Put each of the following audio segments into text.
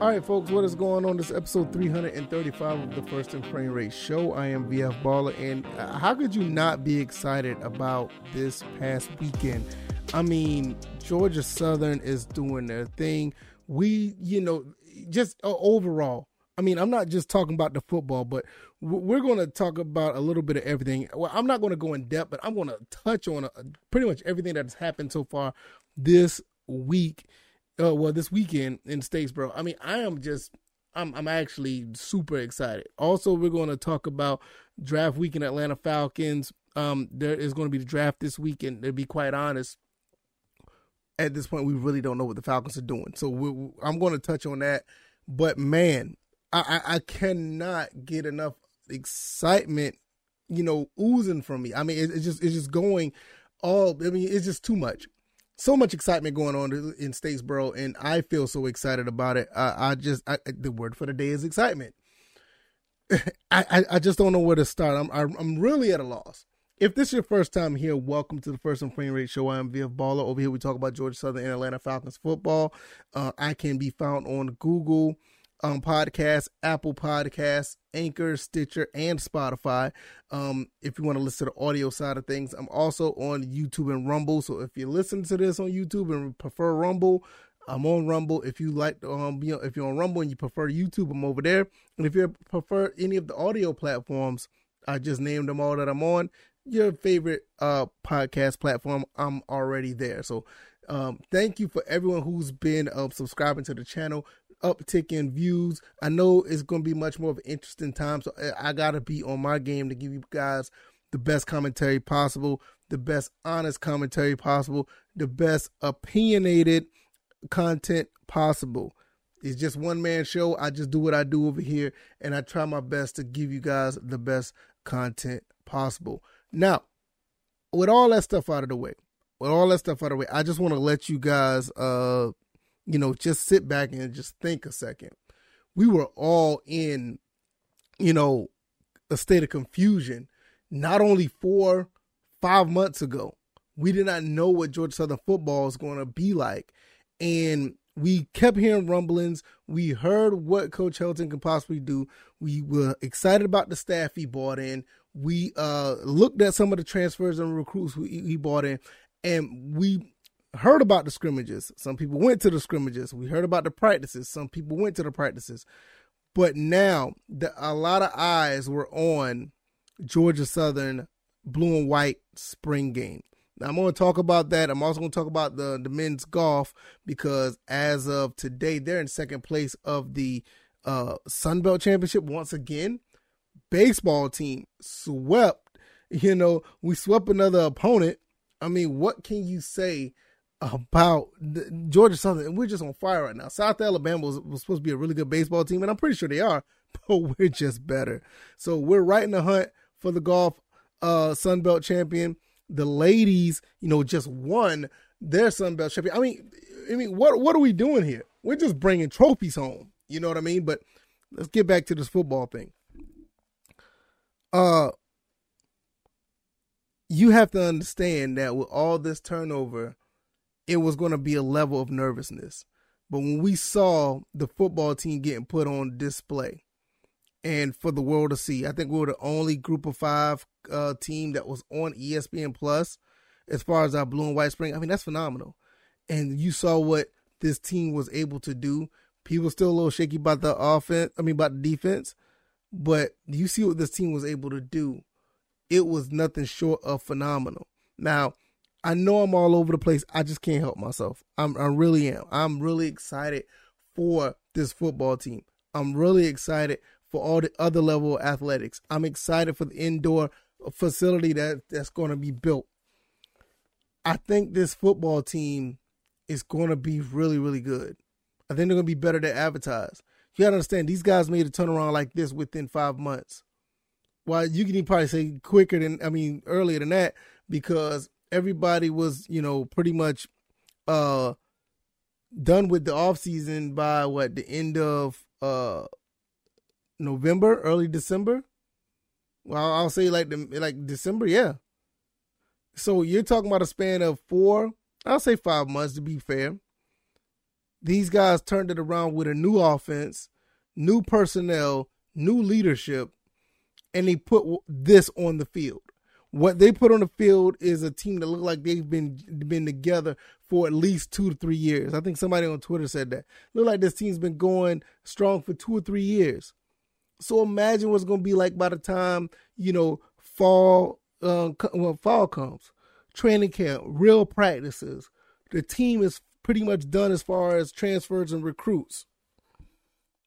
All right, folks, what is going on? This episode 335 of the First and Frame Rate Show. I am VF Baller, and uh, how could you not be excited about this past weekend? I mean, Georgia Southern is doing their thing. We, you know, just uh, overall, I mean, I'm not just talking about the football, but we're going to talk about a little bit of everything. Well, I'm not going to go in depth, but I'm going to touch on uh, pretty much everything that has happened so far this week uh, well, this weekend in Statesboro. I mean, I am just, I'm, I'm actually super excited. Also, we're going to talk about draft week in Atlanta Falcons. Um, there is going to be the draft this weekend. To be quite honest, at this point, we really don't know what the Falcons are doing. So I'm going to touch on that. But man, I, I, I cannot get enough excitement, you know, oozing from me. I mean, it, it's just it's just going all. I mean, it's just too much so much excitement going on in Statesboro, and I feel so excited about it. I, I just I, the word for the day is excitement. I, I just don't know where to start. I'm I'm really at a loss. If this is your first time here, welcome to the First and Frame Rate Show. I am VF Baller. Over here, we talk about Georgia Southern and Atlanta Falcons football. Uh, I can be found on Google, um, podcasts, Apple Podcasts, Anchor, Stitcher, and Spotify. Um, if you want to listen to the audio side of things, I'm also on YouTube and Rumble. So if you listen to this on YouTube and prefer Rumble, I'm on Rumble. If you like, um, you know, if you're on Rumble and you prefer YouTube, I'm over there. And if you prefer any of the audio platforms, I just named them all that I'm on. Your favorite uh podcast platform, I'm already there. So um, thank you for everyone who's been um, subscribing to the channel uptick in views. I know it's going to be much more of an interesting time, so I got to be on my game to give you guys the best commentary possible, the best honest commentary possible, the best opinionated content possible. It's just one man show. I just do what I do over here, and I try my best to give you guys the best content possible. Now, with all that stuff out of the way, with all that stuff out of the way, I just want to let you guys uh you know, just sit back and just think a second. We were all in, you know, a state of confusion, not only four, five months ago. We did not know what Georgia Southern football is going to be like. And we kept hearing rumblings. We heard what Coach Helton could possibly do. We were excited about the staff he brought in. We uh, looked at some of the transfers and recruits he brought in, and we heard about the scrimmages. Some people went to the scrimmages. We heard about the practices. Some people went to the practices. But now the, a lot of eyes were on Georgia Southern blue and white spring game. Now I'm going to talk about that. I'm also going to talk about the the men's golf because as of today, they're in second place of the uh, Sun Belt Championship once again. Baseball team swept. You know, we swept another opponent. I mean, what can you say about Georgia Southern, and we're just on fire right now. South Alabama was, was, supposed to be a really good baseball team, and I'm pretty sure they are, but we're just better. So we're right in the hunt for the golf uh, Sun Belt champion. The ladies, you know, just won their Sun Belt champion. I mean, I mean, what what are we doing here? We're just bringing trophies home. You know what I mean? But let's get back to this football thing. Uh, you have to understand that with all this turnover it was going to be a level of nervousness. But when we saw the football team getting put on display and for the world to see, I think we were the only group of five uh, team that was on ESPN Plus as far as our blue and white spring. I mean, that's phenomenal. And you saw what this team was able to do. People still a little shaky about the offense, I mean, about the defense. But you see what this team was able to do. It was nothing short of phenomenal. Now, I know I'm all over the place. I just can't help myself. I'm I really am. I'm really excited for this football team. I'm really excited for all the other level of athletics. I'm excited for the indoor facility that that's going to be built. I think this football team is going to be really really good. I think they're going to be better than advertised. You got to understand these guys made a turnaround like this within 5 months. Well, you can probably say quicker than I mean earlier than that because everybody was, you know, pretty much uh done with the off season by what the end of uh November, early December. Well, I'll say like the like December, yeah. So you're talking about a span of four, I'll say five months to be fair. these guys turned it around with a new offense, new personnel, new leadership, and they put this on the field. What they put on the field is a team that look like they've been been together for at least two to three years. I think somebody on Twitter said that. Look like this team's been going strong for two or three years. So imagine what's going to be like by the time you know fall uh, well fall comes, training camp, real practices. The team is pretty much done as far as transfers and recruits.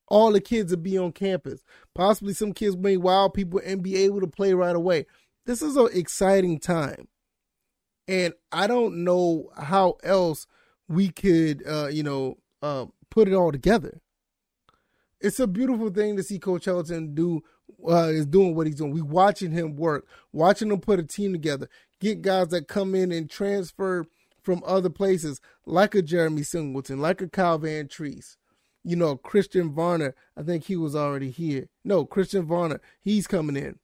All the kids will be on campus. Possibly some kids may wow people and be able to play right away. This is an exciting time. And I don't know how else we could, uh, you know, uh, put it all together. It's a beautiful thing to see Coach Helton do uh, is doing what he's doing. We watching him work, watching him put a team together, get guys that come in and transfer from other places, like a Jeremy Singleton, like a Kyle Vantrease. You know, Christian Varner, I think he was already here. No, Christian Varner, he's coming in.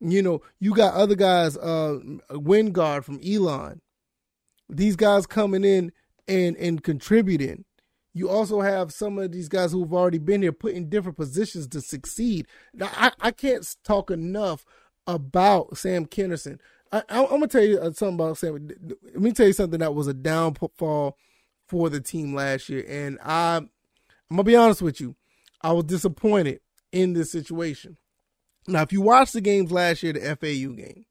You know, you got other guys, uh, Wingard from Elon. These guys coming in and and contributing. You also have some of these guys who've already been here put in different positions to succeed. Now, I, I can't talk enough about Sam Kinnerson. I, am gonna tell you uh, something about Sam. Let me tell you something that was a downfall for the team last year, and I, I'm gonna be honest with you. I was disappointed in this situation. Now, if you watch the games last year, the FAU game,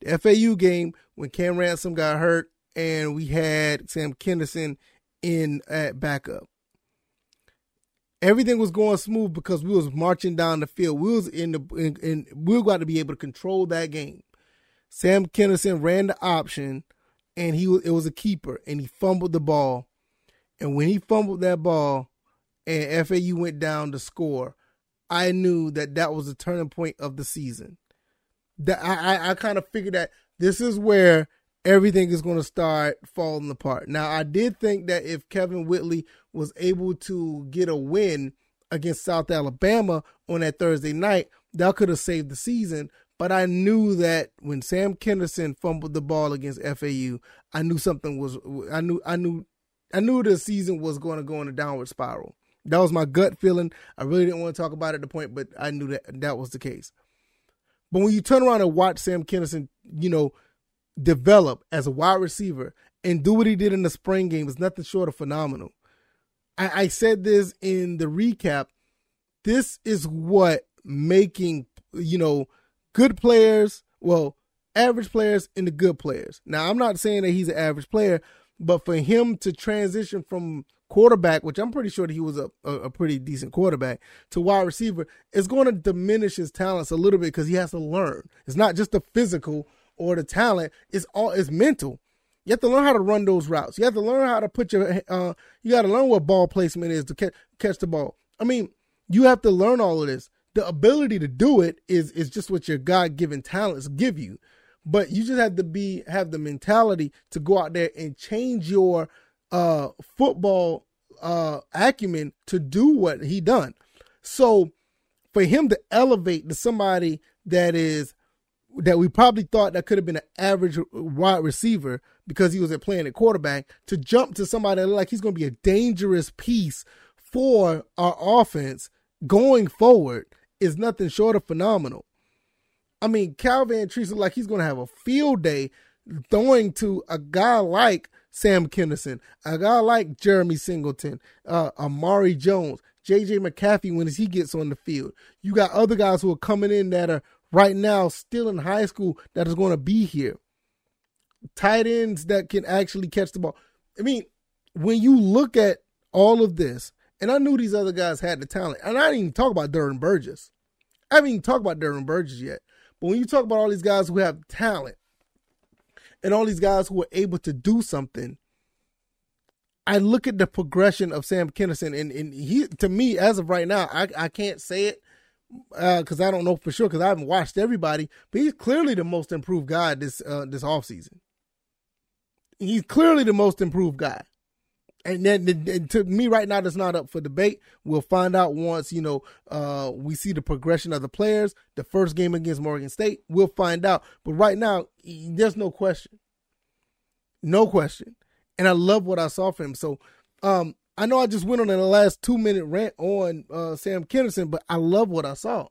the FAU game when Cam Ransom got hurt and we had Sam Kinnerson in at backup, everything was going smooth because we was marching down the field. We was in the in, we were going to be able to control that game. Sam Kinnerson ran the option, and he it was a keeper, and he fumbled the ball. And when he fumbled that ball, and FAU went down to score, I knew that that was the turning point of the season. That I, I, I kind of figured that this is where everything is going to start falling apart. Now, I did think that if Kevin Whitley was able to get a win against South Alabama on that Thursday night, that could have saved the season. But I knew that when Sam Kinnerson fumbled the ball against FAU, I knew something was. I knew. I knew. I knew the season was going to go in a downward spiral. That was my gut feeling. I really didn't want to talk about it at the point, but I knew that that was the case. But when you turn around and watch Sam Kinnerson, you know, develop as a wide receiver and do what he did in the spring game is nothing short of phenomenal. I, I said this in the recap. This is what making, you know, good players, well, average players into good players. Now, I'm not saying that he's an average player, but for him to transition from quarterback, which I'm pretty sure that he was a, a, a, pretty decent quarterback, to wide receiver, is going to diminish his talents a little bit because he has to learn. It's not just the physical or the talent; it's all it's mental. You have to learn how to run those routes. You have to learn how to put your. Uh, you got to learn what ball placement is to catch catch the ball. I mean, you have to learn all of this. The ability to do it is is just what your God given talents give you. But you just have to be have the mentality to go out there and change your uh, football uh, acumen to do what he done. So for him to elevate to somebody that is that we probably thought that could have been an average wide receiver because he was playing at quarterback to jump to somebody like he's going to be a dangerous piece for our offense going forward is nothing short of phenomenal. I mean, Kyle Vantrease like he's going to have a field day throwing to a guy like Sam Kinnerson, a guy like Jeremy Singleton, uh, Amari Jones, JJ McCaffrey when he gets on the field. You got other guys who are coming in that are right now still in high school that is going to be here. Tight ends that can actually catch the ball. I mean, when you look at all of this, and I knew these other guys had the talent, and I didn't even talk about Derwin Burgess. I haven't even talked about Derwin Burgess yet. But when you talk about all these guys who have talent, and all these guys who were able to do something. I look at the progression of Sam Kinnerson, and, and he to me as of right now, I, I can't say it because uh, I don't know for sure because I haven't watched everybody, but he's clearly the most improved guy this uh, this off season. He's clearly the most improved guy, and then and to me right now, that's not up for debate. We'll find out once you know uh, we see the progression of the players. The first game against Morgan State, we'll find out. But right now, there's no question. No question. And I love what I saw from him. So um, I know I just went on in the last two minute rant on uh, Sam Kinnerson, but I love what I saw.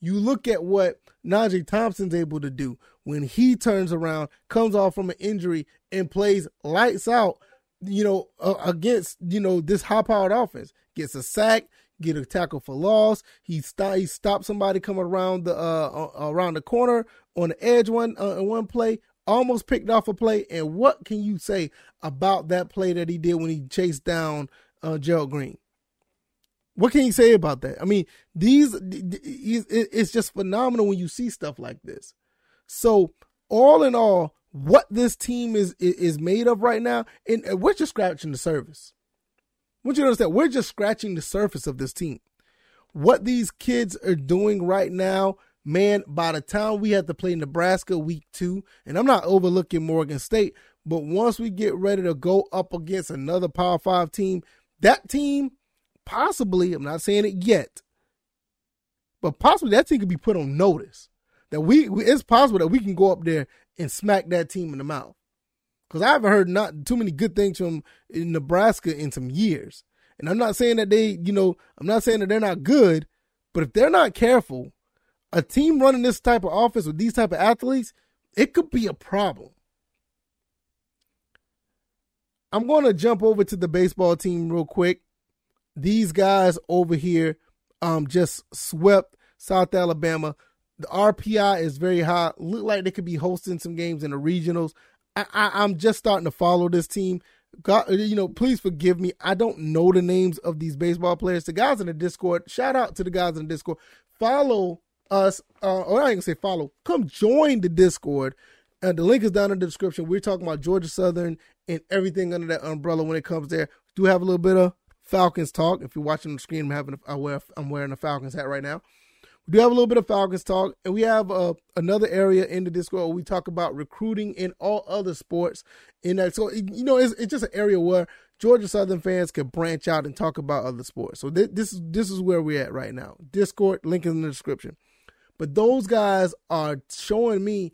You look at what Najee Thompson's able to do when he turns around, comes off from an injury, and plays lights out. You know, uh, against you know this high powered offense, gets a sack, get a tackle for loss. He stop he stopped somebody coming around the uh, around the corner on the edge one uh, one play. Almost picked off a play. And what can you say about that play that he did when he chased down uh, Gerald Green? What can you say about that? I mean, these it's just phenomenal when you see stuff like this. So, all in all, what this team is is made of right now, and we're just scratching the surface. Want you understand, we're just scratching the surface of this team. What these kids are doing right now, man, by the time we have to play Nebraska week two, and I'm not overlooking Morgan State, but once we get ready to go up against another Power Five team, that team possibly, I'm not saying it yet, but possibly that team could be put on notice that we it's possible that we can go up there and smack that team in the mouth. Because I haven't heard not too many good things from in Nebraska in some years. And I'm not saying that they, you know, I'm not saying that they're not good, but if they're not careful, a team running this type of offense with these type of athletes, it could be a problem. I'm going to jump over to the baseball team real quick. These guys over here um, just swept South Alabama. The RPI is very high. Look like they could be hosting some games in the regionals. I, I, am just starting to follow this team. God, you know, please forgive me. I don't know the names of these baseball players. The guys in the Discord, shout out to the guys in the Discord. Follow us, uh, or I ain't gonna say follow. Come join the Discord. Uh, the link is down in the description. We're talking about Georgia Southern and everything under that umbrella when it comes there. Do have a little bit of Falcons talk. If you're watching the screen, I'm having I wear I'm wearing a Falcons hat right now. We do have a little bit of Falcons talk, and we have uh, another area in the Discord where we talk about recruiting in all other sports. In that, so you know, it's, it's just an area where Georgia Southern fans can branch out and talk about other sports. So th- this is this is where we're at right now. Discord link is in the description. But those guys are showing me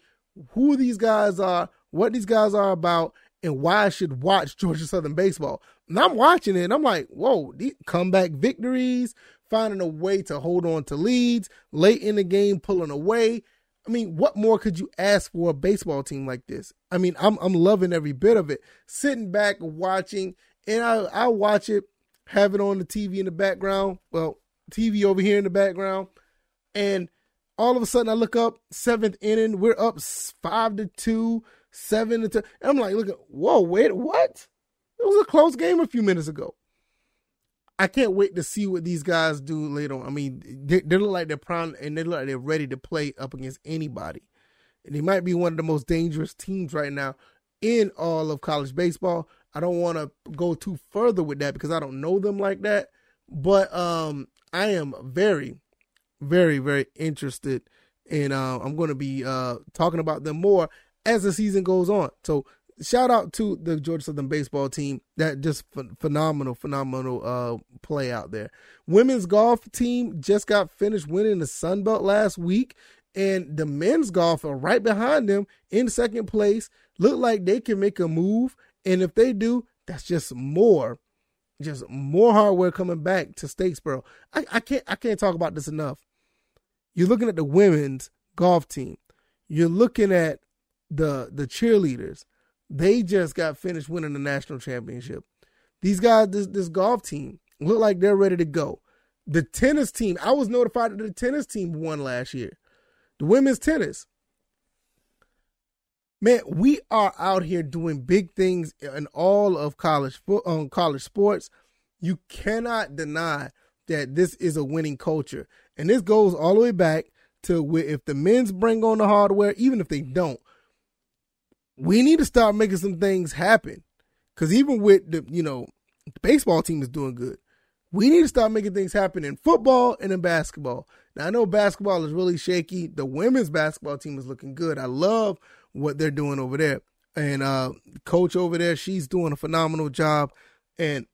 who these guys are, what these guys are about, and why I should watch Georgia Southern baseball. And I'm watching it, and I'm like, whoa, these comeback victories, finding a way to hold on to leads late in the game, pulling away. I mean, what more could you ask for a baseball team like this? I mean, I'm I'm loving every bit of it. Sitting back watching, and I I watch it, have it on the TV in the background. Well, TV over here in the background, and all of a sudden I look up seventh inning, we're up five to two, seven to two. And I'm like, look, at whoa, wait, what? It was a close game a few minutes ago. I can't wait to see what these guys do later on. I mean, they, they look like they're prime and they look like they're ready to play up against anybody. And they might be one of the most dangerous teams right now in all of college baseball. I don't want to go too further with that because I don't know them like that. But um, I am very, very, very interested, and uh, I'm going to be uh, talking about them more as the season goes on. So shout out to the Georgia Southern baseball team. That just ph- phenomenal, phenomenal uh, play out there. Women's golf team just got finished winning the Sun Belt last week, and the men's golf are right behind them in second place. Look like they can make a move, and if they do, that's just more, just more hardware coming back to Statesboro. I, I can't, I can't talk about this enough. You're looking at the women's golf team. You're looking at the the cheerleaders they just got finished winning the national championship. These guys, this this golf team, look like they're ready to go. The tennis team, I was notified that the tennis team won last year. The women's tennis. Man, we are out here doing big things in all of college um, college sports. You cannot deny that this is a winning culture. And this goes all the way back to if the men's bring on the hardware, even if they don't, we need to start making some things happen. Because even with the, you know, the baseball team is doing good. We need to start making things happen in football and in basketball. Now, I know basketball is really shaky. The women's basketball team is looking good. I love what they're doing over there. And uh, coach over there, she's doing a phenomenal job. And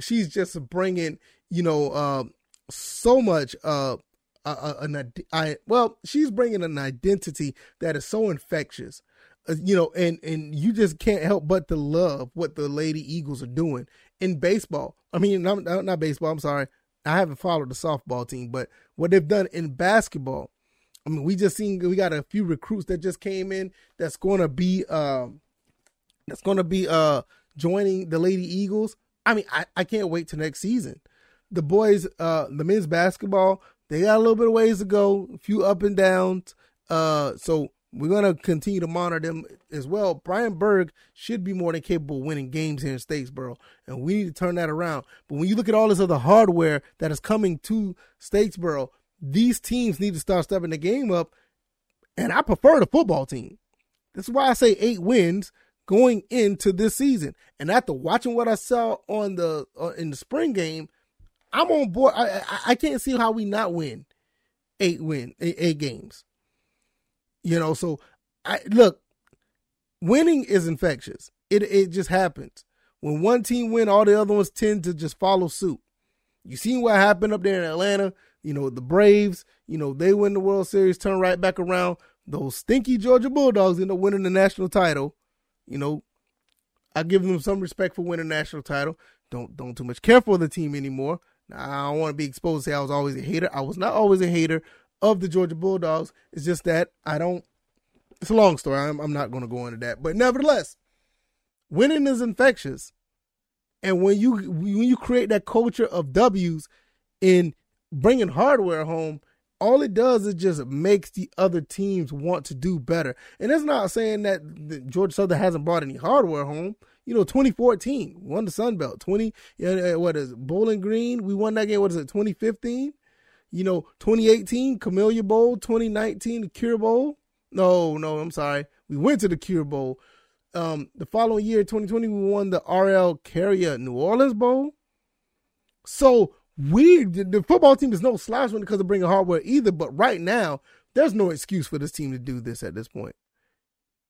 she's just bringing, you know, uh, so much uh, an I well, she's bringing an identity that is so infectious. Uh, you know, and and you just can't help but to love what the Lady Eagles are doing in baseball. I mean, not, not baseball. I'm sorry. I haven't followed the softball team, but what they've done in basketball. I mean, we just seen we got a few recruits that just came in that's going to be uh, that's going to be uh joining the Lady Eagles. I mean, I, I can't wait to next season. The boys, uh, the men's basketball, they got a little bit of ways to go, a few up and downs. Uh, so we're gonna continue to monitor them as well. Brian Burg should be more than capable of winning games here in Statesboro, and we need to turn that around. But when you look at all this other hardware that is coming to Statesboro, these teams need to start stepping the game up. And I prefer the football team. That's why I say eight wins going into this season. And after watching what I saw on the uh, in the spring game, I'm on board. I, I, I can't see how we not win eight win eight, eight games. You know, so I look, winning is infectious. It it just happens. When one team win, all the other ones tend to just follow suit. You seen what happened up there in Atlanta? You know, the Braves, you know, they win the World Series, turn right back around. Those stinky Georgia Bulldogs end up winning the national title. You know, I give them some respect for winning the national title. Don't don't too much care for the team anymore. Now, I don't want to be exposed to say I was always a hater. I was not always a hater of the Georgia Bulldogs. It's just that I don't. It's a long story. I'm, I'm not going to go into that, but nevertheless, winning is infectious, and when you when you create that culture of W's in bringing hardware home, all it does is just makes the other teams want to do better. And that's not saying that Georgia Southern hasn't brought any hardware home. You know, 2014 won the Sun Belt. 20, uh, uh, what is it, Bowling Green? We won that game. What is it? 2015. You know, 2018 Camellia Bowl. 2019 the Cure Bowl. No, no, I'm sorry. We went to the Cure Bowl. Um, the following year, 2020, we won the RL Carrier New Orleans Bowl. So we the football team is no slouch when it comes to bringing hardware either. But right now, there's no excuse for this team to do this at this point.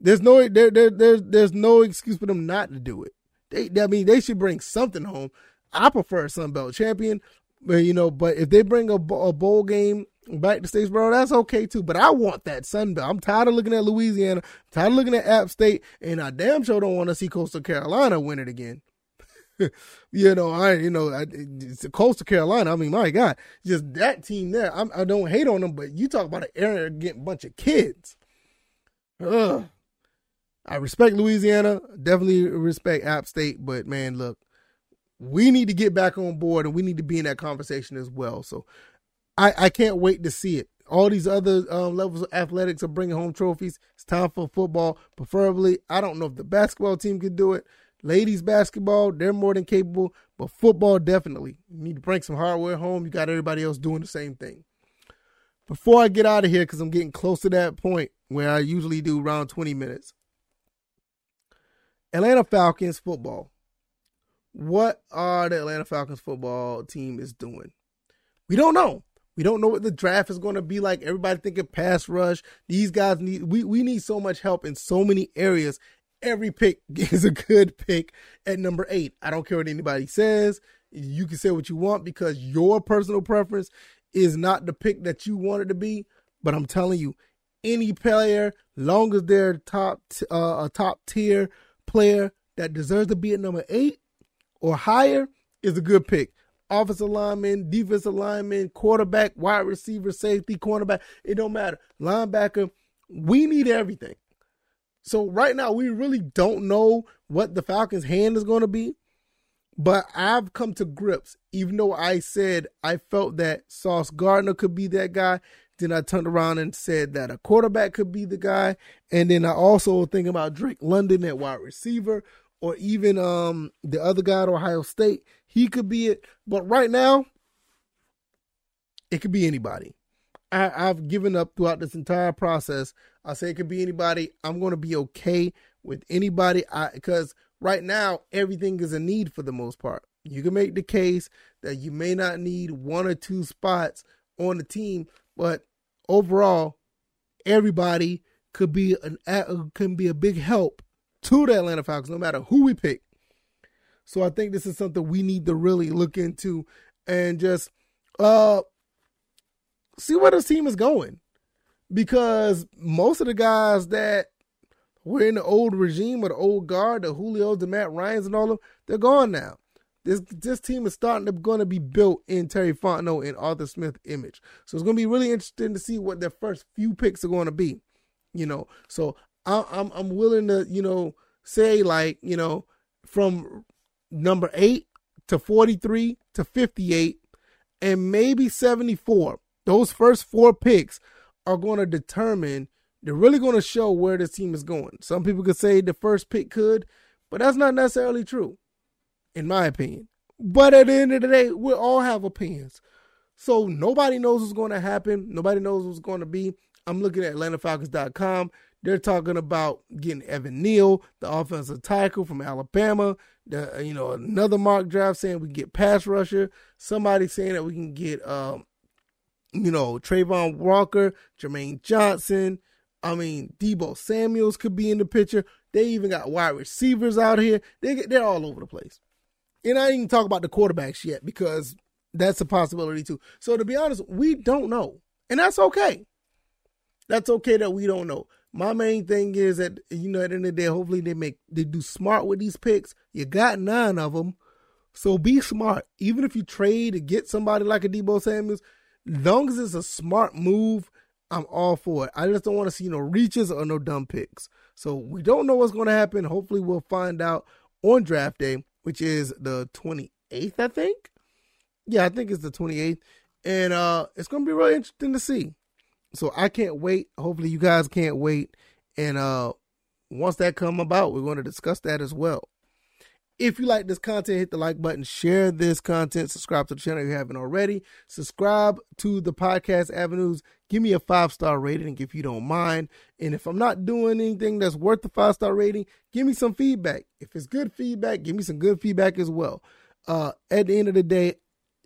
There's no there, there there's there's no excuse for them not to do it. They I mean they should bring something home. I prefer a Sun Belt champion, but you know, but if they bring a, a bowl game back to Statesboro, that's okay too. But I want that Sun Belt. I'm tired of looking at Louisiana, I'm tired of looking at App State, and I damn sure don't want to see Coastal Carolina win it again. you know, I you know, I, it's Coastal Carolina. I mean, my God, just that team there. I'm, I do not hate on them, but you talk about an arrogant bunch of kids. Ugh. I respect Louisiana, definitely respect App State, but man, look, we need to get back on board and we need to be in that conversation as well. So I, I can't wait to see it. All these other um, levels of athletics are bringing home trophies. It's time for football, preferably. I don't know if the basketball team can do it. Ladies basketball, they're more than capable, but football definitely. You need to bring some hardware home. You got everybody else doing the same thing. Before I get out of here, because I'm getting close to that point where I usually do around 20 minutes. Atlanta Falcons football. What are the Atlanta Falcons football team is doing? We don't know. We don't know what the draft is going to be like. Everybody thinking pass rush. These guys need we, we need so much help in so many areas every pick is a good pick at number eight. I don't care what anybody says. You can say what you want because your personal preference is not the pick that you want it to be. But I'm telling you, any player, long as they're top uh, a top tier player that deserves to be at number eight or higher, is a good pick. Offensive lineman, defensive lineman, quarterback, wide receiver, safety, cornerback. It don't matter. Linebacker. We need everything. So right now we really don't know what the Falcons' hand is going to be. But I've come to grips, even though I said I felt that Sauce Gardner could be that guy. Then I turned around and said that a quarterback could be the guy. And then I also think about Drake London at wide receiver, or even um the other guy at Ohio State. He could be it. But right now, it could be anybody. I, I've given up throughout this entire process I say it could be anybody. I'm going to be okay with anybody I because right now everything is a need for the most part. You can make the case that you may not need one or two spots on the team, but overall, everybody could be an can be a big help to the Atlanta Falcons, no matter who we pick. So I think this is something we need to really look into and just uh see where this team is going because most of the guys that were in the old regime or the old guard, the Julio, the Matt Ryans, and all of them, they're gone now. This this team is starting to going to be built in Terry Fontenot and Arthur Smith image. So it's going to be really interesting to see what their first few picks are going to be. You know, so I'm I'm willing to you know say like you know from number eight to 43 to 58 and maybe 74. Those first four picks are going to determine. They're really going to show where this team is going. Some people could say the first pick could, but that's not necessarily true in my opinion. But at the end of the day, we all have opinions. So nobody knows what's going to happen. Nobody knows what's going to be. I'm looking at AtlantaFalcons.com. They're talking about getting Evan Neal, the offensive tackle from Alabama. The, you know, another mock draft saying we get pass rusher. Somebody saying that we can get, um, you know, Travon Walker, Jermaine Johnson. I mean, Deebo Samuels could be in the picture. They even got wide receivers out here. They they're all over the place. And I didn't even talk about the quarterbacks yet because that's a possibility too. So to be honest, we don't know. And that's okay. That's okay that we don't know. My main thing is that you know at the end of the day, hopefully they make they do smart with these picks. You got nine of them, so be smart. Even if you trade to get somebody like a Deebo Samuels, long as it's a smart move, I'm all for it. I just don't want to see no reaches or no dumb picks. So we don't know what's going to happen. Hopefully we'll find out on draft day which is the 28th, I think. Yeah, I think it's the 28th. And uh it's going to be really interesting to see. So I can't wait. Hopefully you guys can't wait. And uh once that come about, we're going to discuss that as well. If you like this content, hit the like button, share this content, subscribe to the channel if you haven't already. Subscribe to the podcast avenues. Give me a five star rating if you don't mind. And if I'm not doing anything that's worth the five star rating, give me some feedback. If it's good feedback, give me some good feedback as well. Uh, at the end of the day,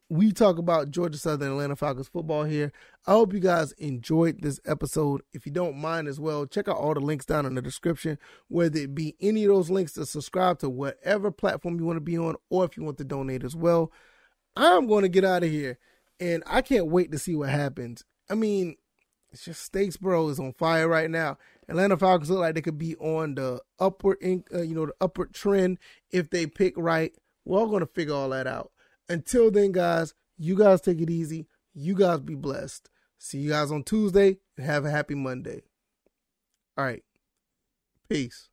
we talk about Georgia Southern Atlanta Falcons football here. I hope you guys enjoyed this episode. If you don't mind as well, check out all the links down in the description, whether it be any of those links to subscribe to whatever platform you want to be on, or if you want to donate as well. I'm going to get out of here, and I can't wait to see what happens. I mean, it's just Statesboro is on fire right now. Atlanta Falcons look like they could be on the upward, uh, you know, the upward trend if they pick right. We're all going to figure all that out. Until then, guys, you guys take it easy. You guys be blessed. See you guys on Tuesday and have a happy Monday. All right. Peace.